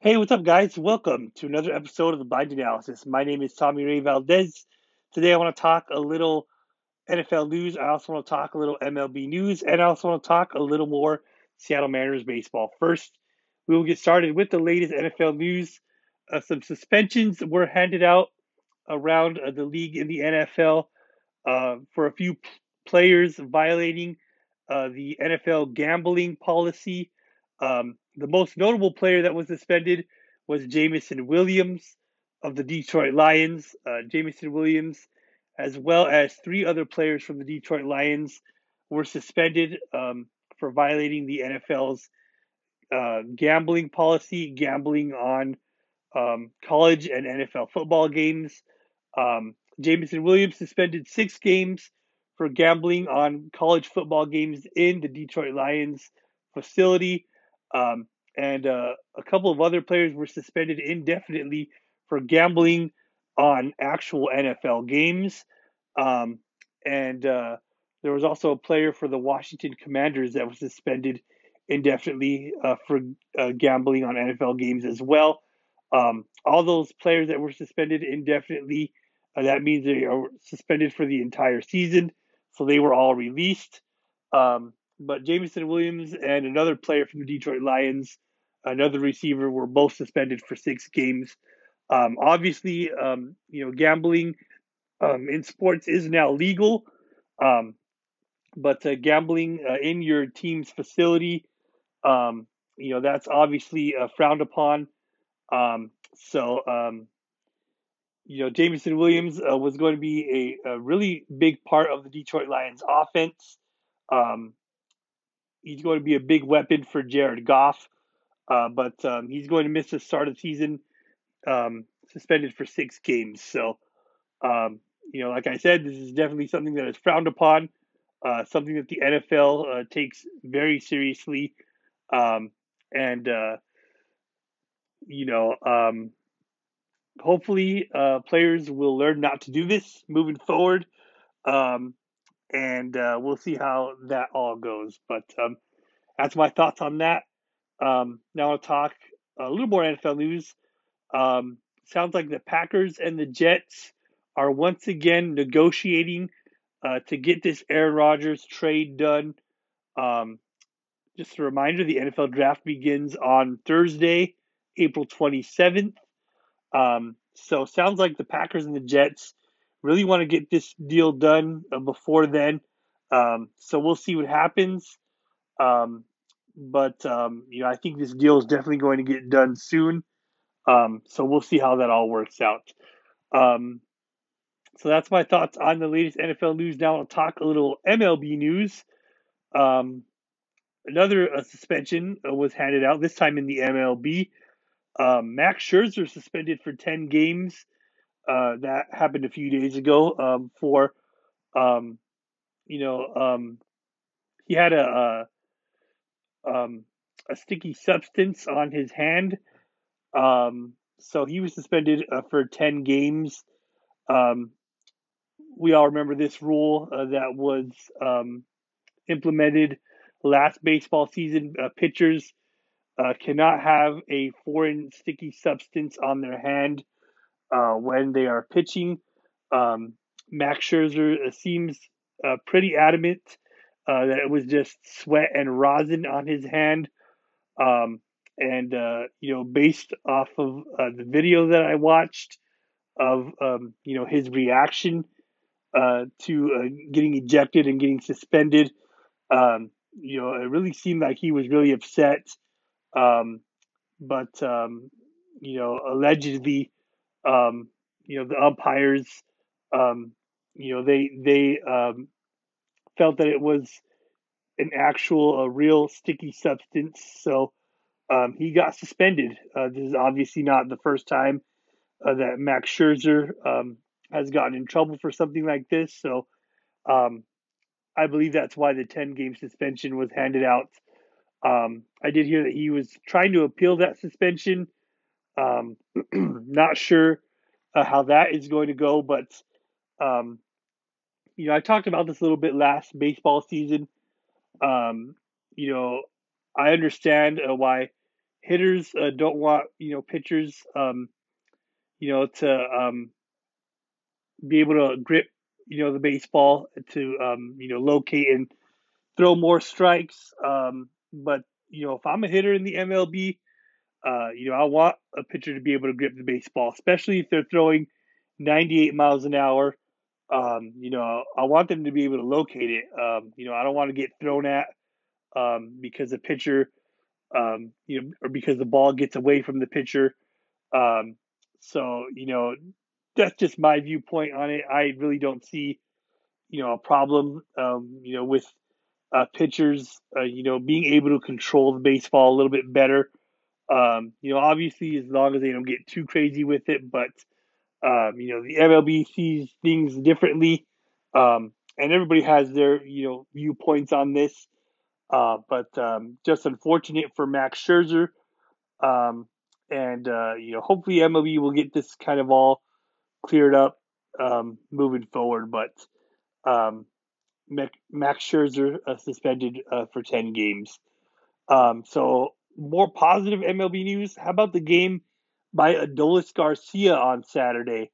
Hey, what's up, guys? Welcome to another episode of the Blind Analysis. My name is Tommy Ray Valdez. Today, I want to talk a little NFL news. I also want to talk a little MLB news, and I also want to talk a little more Seattle Mariners baseball. First, we will get started with the latest NFL news. Uh, some suspensions were handed out around uh, the league in the NFL uh, for a few p- players violating uh, the NFL gambling policy. Um, the most notable player that was suspended was Jameson Williams of the Detroit Lions. Uh, Jameson Williams, as well as three other players from the Detroit Lions, were suspended um, for violating the NFL's uh, gambling policy, gambling on um, college and NFL football games. Um, Jameson Williams suspended six games for gambling on college football games in the Detroit Lions facility. Um, and uh, a couple of other players were suspended indefinitely for gambling on actual NFL games. Um, and uh, there was also a player for the Washington Commanders that was suspended indefinitely uh, for uh, gambling on NFL games as well. Um, all those players that were suspended indefinitely, uh, that means they are suspended for the entire season. So they were all released. Um, but Jameson Williams and another player from the Detroit Lions, another receiver, were both suspended for six games. Um, obviously, um, you know, gambling um, in sports is now legal, um, but uh, gambling uh, in your team's facility, um, you know, that's obviously uh, frowned upon. Um, so, you know, Jameson Williams uh, was going to be a, a, really big part of the Detroit Lions offense. Um, he's going to be a big weapon for Jared Goff, uh, but um, he's going to miss the start of the season, um, suspended for six games. So, um, you know, like I said, this is definitely something that is frowned upon, uh, something that the NFL uh, takes very seriously, um, and uh, you know, um, hopefully, uh, players will learn not to do this moving forward. Um, and uh, we'll see how that all goes. But um, that's my thoughts on that. Um, now I'll talk a little more NFL news. Um, sounds like the Packers and the Jets are once again negotiating uh, to get this Aaron Rodgers trade done. Um, just a reminder: the NFL draft begins on Thursday, April 27th. Um, so sounds like the Packers and the Jets really want to get this deal done uh, before then. Um, so we'll see what happens. Um, but um, you know, I think this deal is definitely going to get done soon. Um, so we'll see how that all works out. Um, so that's my thoughts on the latest NFL news. Now I'll talk a little MLB news. Um, another uh, suspension uh, was handed out this time in the MLB. Max Scherzer suspended for ten games. Uh, that happened a few days ago um, for, um, you know, um, he had a, a, um, a, sticky substance on his hand. Um, so he was suspended uh, for 10 games. Um, we all remember this rule uh, that was implemented last baseball season. Uh, pitchers uh, cannot have a foreign sticky substance on their hand uh, when they are pitching. Um, Max Scherzer uh, seems uh, pretty adamant uh, that it was just sweat and rosin on his hand. Um, and, uh, you know, based off of uh, the video that I watched of, um, you know, his reaction to getting ejected and getting suspended, um, you know, it really seemed like he was really upset. Um, but, um, you know, allegedly, um, you know, the umpires, um, you know, they they um, felt that it was an actual, a real sticky substance. So um, he got suspended. Uh, this is obviously not the first time uh, that Max Scherzer um, has gotten in trouble for something like this. So um, I believe that's why the 10 game suspension was handed out. Um, I did hear that he was trying to appeal that suspension. Um, not sure uh, how that is going to go, but um, you know, I talked about this a little bit last baseball season. Um, you know, I understand uh, why hitters uh, don't want you know pitchers, um, you know, to um, be able to grip you know the baseball to um, you know locate and throw more strikes. Um, but you know, if I'm a hitter in the MLB, uh, you know, I want a pitcher to be able to grip the baseball, especially if they're throwing 98 miles an hour. Um, you know, I want them to be able to locate it. Um, you know, I don't want to get thrown at um, because the pitcher, um, you know, or because the ball gets away from the pitcher. Um, so, you know, that's just my viewpoint on it. I really don't see, you know, a problem, um, you know, with uh, pitchers, uh, you know, being able to control the baseball a little bit better. Um, you know, obviously, as long as they don't get too crazy with it, but um, you know, the MLB sees things differently, um, and everybody has their you know viewpoints on this. Uh, but um, just unfortunate for Max Scherzer, um, and uh, you know, hopefully MLB will get this kind of all cleared up um, moving forward. But um, Max Scherzer uh, suspended uh, for ten games. Um, so more positive MLB news. How about the game by Adolis Garcia on Saturday?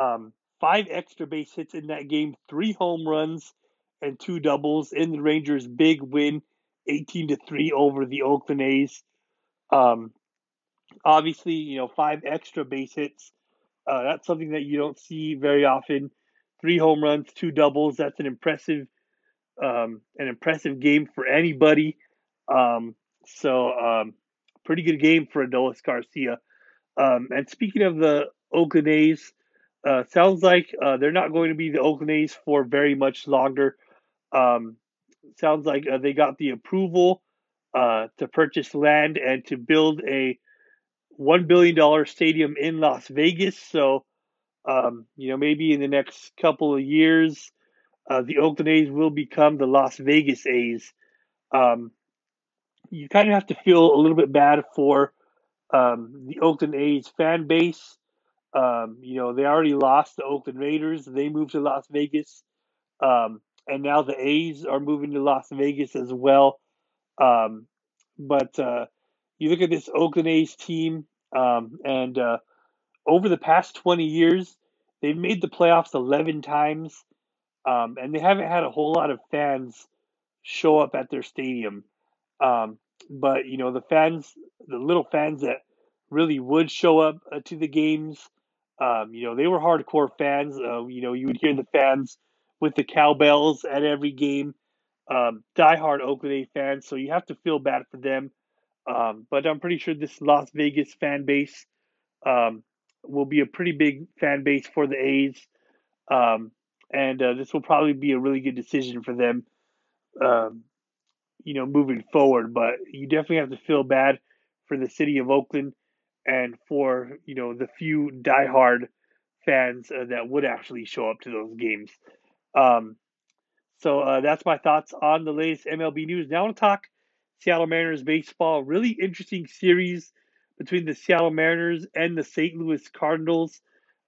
Um, five extra base hits in that game, three home runs and two doubles in the Rangers' big win, eighteen to three over the Oakland A's. Um, obviously, you know, five extra base hits. Uh, that's something that you don't see very often. Three home runs, two doubles. That's an impressive, um, an impressive game for anybody. Um, so, um, pretty good game for Adolis Garcia. Um, and speaking of the Oakland A's, uh, sounds like uh, they're not going to be the Oakland A's for very much longer. Um, sounds like uh, they got the approval uh, to purchase land and to build a one billion dollar stadium in Las Vegas. So, um, you know, maybe in the next couple of years, uh, the Oakland A's will become the Las Vegas A's. Um, you kind of have to feel a little bit bad for um, the Oakland A's fan base. Um, you know, they already lost the Oakland Raiders. They moved to Las Vegas. Um, and now the A's are moving to Las Vegas as well. Um, but uh, you look at this Oakland A's team, um, and uh, over the past 20 years, they've made the playoffs 11 times, um, and they haven't had a whole lot of fans show up at their stadium. Um, but you know the fans, the little fans that really would show up uh, to the games, um, you know they were hardcore fans. Uh, you know you would hear the fans with the cowbells at every game. Um, diehard Oakland A fans, so you have to feel bad for them. Um, but I'm pretty sure this Las Vegas fan base um, will be a pretty big fan base for the A's, um, and uh, this will probably be a really good decision for them. You know, moving forward. But you definitely have to feel bad for the city of Oakland and for you know the few diehard fans uh, that would actually show up to those games. Um, so uh, that's my thoughts on the latest MLB news. Now I want to talk Seattle Mariners baseball. Really interesting series between the Seattle Mariners and the St. Louis Cardinals.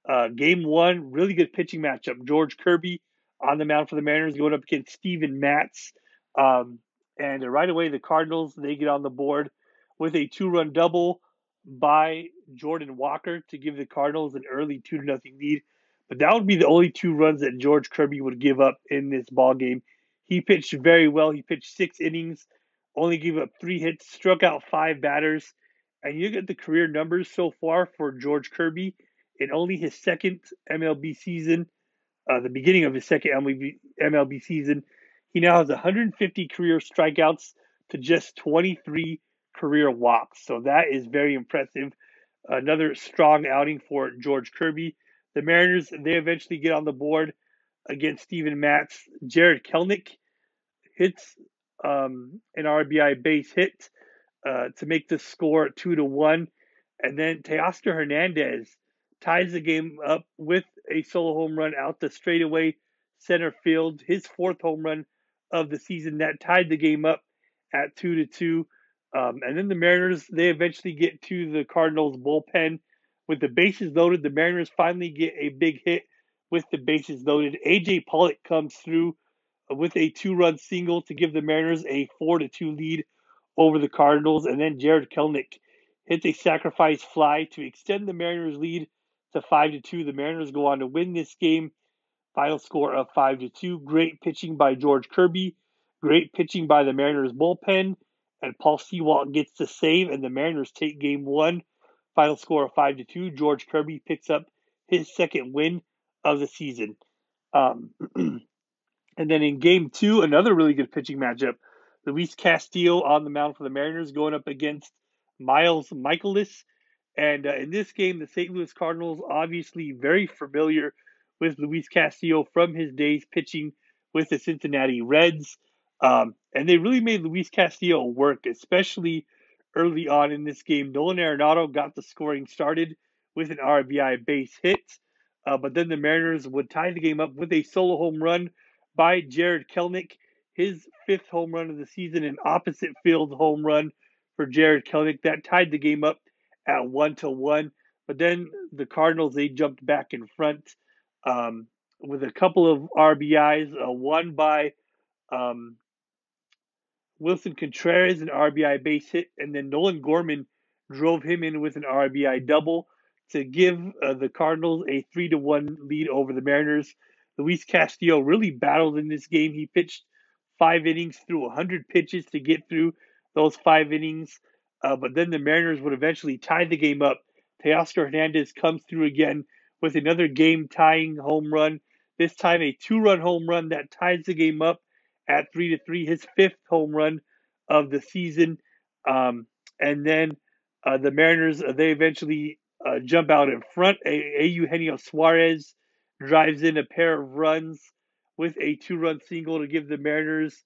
Uh, game one, really good pitching matchup. George Kirby on the mound for the Mariners going up against Steven Matz. Um, and right away, the Cardinals they get on the board with a two-run double by Jordan Walker to give the Cardinals an early two to nothing lead. But that would be the only two runs that George Kirby would give up in this ball game. He pitched very well. He pitched six innings, only gave up three hits, struck out five batters. And you get the career numbers so far for George Kirby in only his second MLB season, uh, the beginning of his second MLB, MLB season. He now has 150 career strikeouts to just 23 career walks. So that is very impressive. Another strong outing for George Kirby. The Mariners, they eventually get on the board against Steven Matz. Jarred Kelenic hits um, an RBI base hit uh, to make the score two to one. And then Teoscar Hernandez ties the game up with a solo home run out the straightaway center field. His fourth home run of the season that tied the game up at two to two. Um, and then the Mariners they eventually get to the Cardinals bullpen with the bases loaded. The Mariners finally get a big hit with the bases loaded. AJ Pollock comes through with a two-run single to give the Mariners a four to two lead over the Cardinals, and then Jarred Kelenic hits a sacrifice fly to extend the Mariners' lead to five to two. The Mariners go on to win this game. Final score of five to two. Great pitching by George Kirby. Great pitching by the Mariners bullpen. And Paul Sewald gets the save, and the Mariners take game one. Final score of five to two. George Kirby picks up his second win of the season. Um, and then in game two, another really good pitching matchup. Luis Castillo on the mound for the Mariners going up against Miles Mikolas. And uh, in this game, the St. Louis Cardinals obviously very familiar with Luis Castillo from his days pitching with the Cincinnati Reds. Um, and they really made Luis Castillo work, especially early on in this game. Nolan Arenado got the scoring started with an RBI base hit, uh, but then the Mariners would tie the game up with a solo home run by Jarred Kelenic, his fifth home run of the season, an opposite field home run for Jarred Kelenic that tied the game up at one to one. But then the Cardinals they jumped back in front um, with a couple of RBIs, uh, one by um, Willson Contreras, an RBI base hit, and then Nolan Gorman drove him in with an RBI double to give uh, the Cardinals a three to one lead over the Mariners. Luis Castillo really battled in this game. He pitched five innings through 100 pitches to get through those five innings. Uh, but then the Mariners would eventually tie the game up. Teoscar Hernandez comes through again with another game tying home run. This time a two run home run that ties the game up at three to three, his fifth home run of the season. Um, and then uh, the Mariners, uh, they eventually uh, jump out in front. A- a- Eugenio Suarez drives in a pair of runs with a two run single to give the Mariners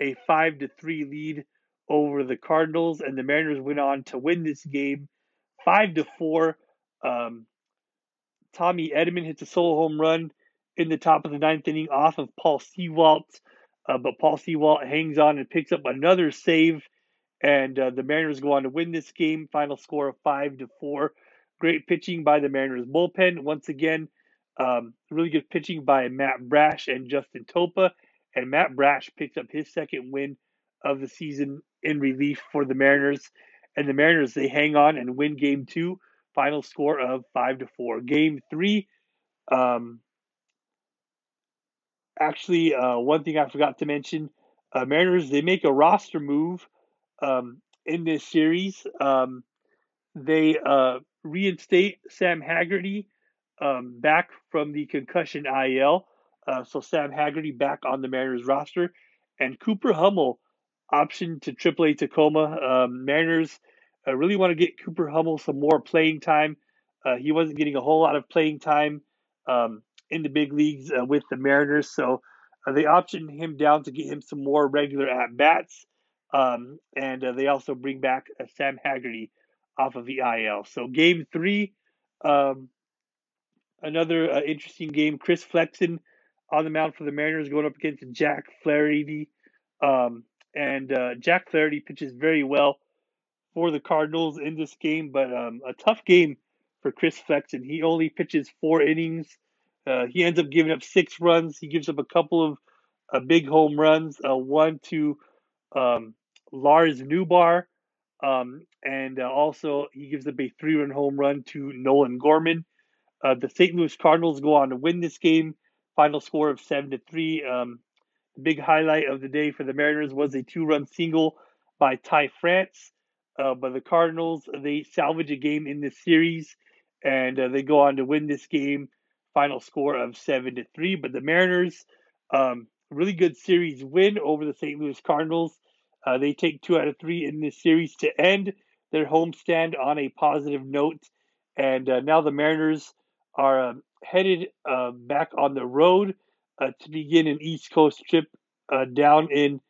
a five to three lead over the Cardinals, and the Mariners went on to win this game five to four. Um, Tommy Edman hits a solo home run in the top of the ninth inning off of Paul Sewald, uh, but Paul Sewald hangs on and picks up another save, and uh, the Mariners go on to win this game. Final score of five to four. Great pitching by the Mariners bullpen once again. Um, really good pitching by Matt Brash and Justin Topa, and Matt Brash picks up his second win of the season in relief for the Mariners. And the Mariners they hang on and win game two. Final score of five to four. Game three. Um, actually, uh, one thing I forgot to mention: uh, Mariners they make a roster move um, in this series. Um, they uh, reinstate Sam Haggerty um, back from the concussion IL. Uh, so Sam Haggerty back on the Mariners roster, and Cooper Hummel option to AAA Tacoma. Um, Mariners uh, really want to get Cooper Hummel some more playing time. Uh, he wasn't getting a whole lot of playing time um, in the big leagues uh, with the Mariners, so uh, they optioned him down to get him some more regular at bats. Um, and uh, they also bring back uh, Sam Haggerty off of the IL. So game three, um, another interesting game. Chris Flexen on the mound for the Mariners going up against Jack Flaherty. Um, and uh, Jack Flaherty pitches very well for the Cardinals in this game, but um, a tough game for Chris Flexen. He only pitches four innings. Uh, he ends up giving up six runs. He gives up a couple of uh, big home runs, uh, one to um, Lars Nootbaar, um, and uh, also he gives up a three-run home run to Nolan Gorman. Uh, the St. Louis Cardinals go on to win this game. Final score of seven to three. Um, the big highlight of the day for the Mariners was a two run single by Ty France. Uh, but the Cardinals, they salvage a game in this series and uh, they go on to win this game. Final score of 7 to 3. But the Mariners, um, really good series win over the St. Louis Cardinals. Uh, they take two out of three in this series to end their homestand on a positive note. And uh, now the Mariners are um, headed uh, back on the road uh, to begin an East Coast trip down in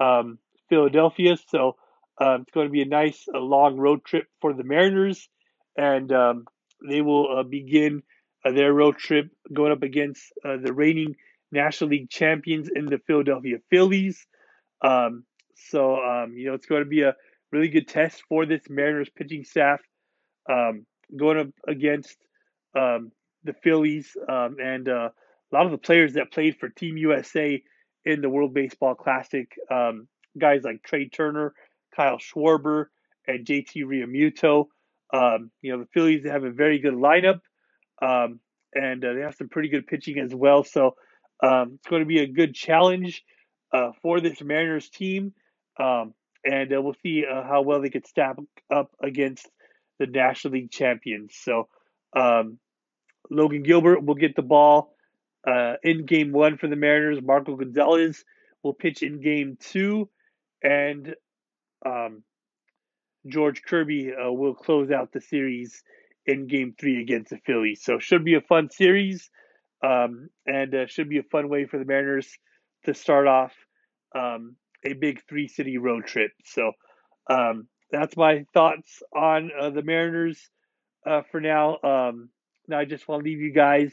um, Philadelphia. So uh, it's going to be a nice a long road trip for the Mariners, and um, they will uh, begin uh, their road trip going up against uh, the reigning National League champions in the Philadelphia Phillies. Um, so um, you know it's going to be a really good test for this Mariners pitching staff um, going up against um, the Phillies and a lot of the players that played for Team USA in the World Baseball Classic, um, guys like Trea Turner, Kyle Schwarber, and JT Realmuto. Um, you know, the Phillies have a very good lineup, um, and uh, they have some pretty good pitching as well. So um, it's going to be a good challenge uh, for this Mariners team, um, and uh, we'll see uh, how well they could stack up against the National League champions. So um, Logan Gilbert will get the ball uh, in Game One for the Mariners. Marco Gonzalez will pitch in Game Two, and um, George Kirby uh, will close out the series in Game Three against the Phillies. So should be a fun series, um, and uh, should be a fun way for the Mariners to start off um, a big three city road trip. So um, that's my thoughts on uh, the Mariners uh, for now. Um, now I just want to leave you guys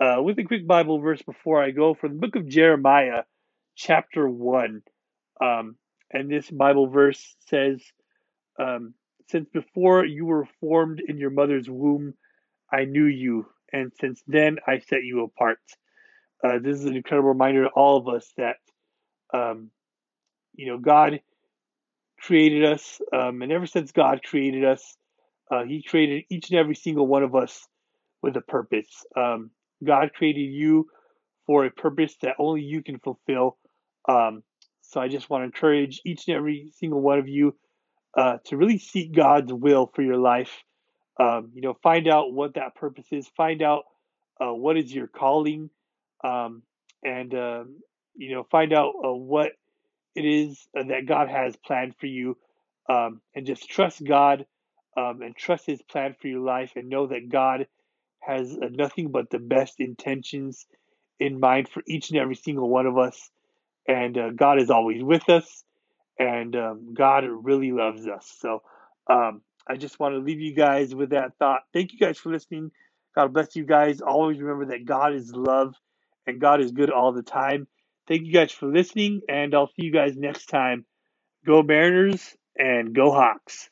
uh, with a quick Bible verse before I go from the book of Jeremiah, chapter one. Um, and this Bible verse says, um, "Since before you were formed in your mother's womb, I knew you, and since then I set you apart." Uh, this is an incredible reminder to all of us that, um, you know, God created us, um, and ever since God created us, uh, He created each and every single one of us with a purpose. Um, God created you for a purpose that only you can fulfill. Um, so I just want to encourage each and every single one of you uh, to really seek God's will for your life. Um, you know, find out what that purpose is. Find out uh, what is your calling, um, and uh, you know, find out uh, what it is that God has planned for you, um, and just trust God um, and trust His plan for your life, and know that God has uh, nothing but the best intentions in mind for each and every single one of us. And uh, God is always with us, and um, God really loves us. So um, I just want to leave you guys with that thought. Thank you guys for listening. God bless you guys. Always remember that God is love and God is good all the time. Thank you guys for listening, and I'll see you guys next time. Go Mariners and go Hawks.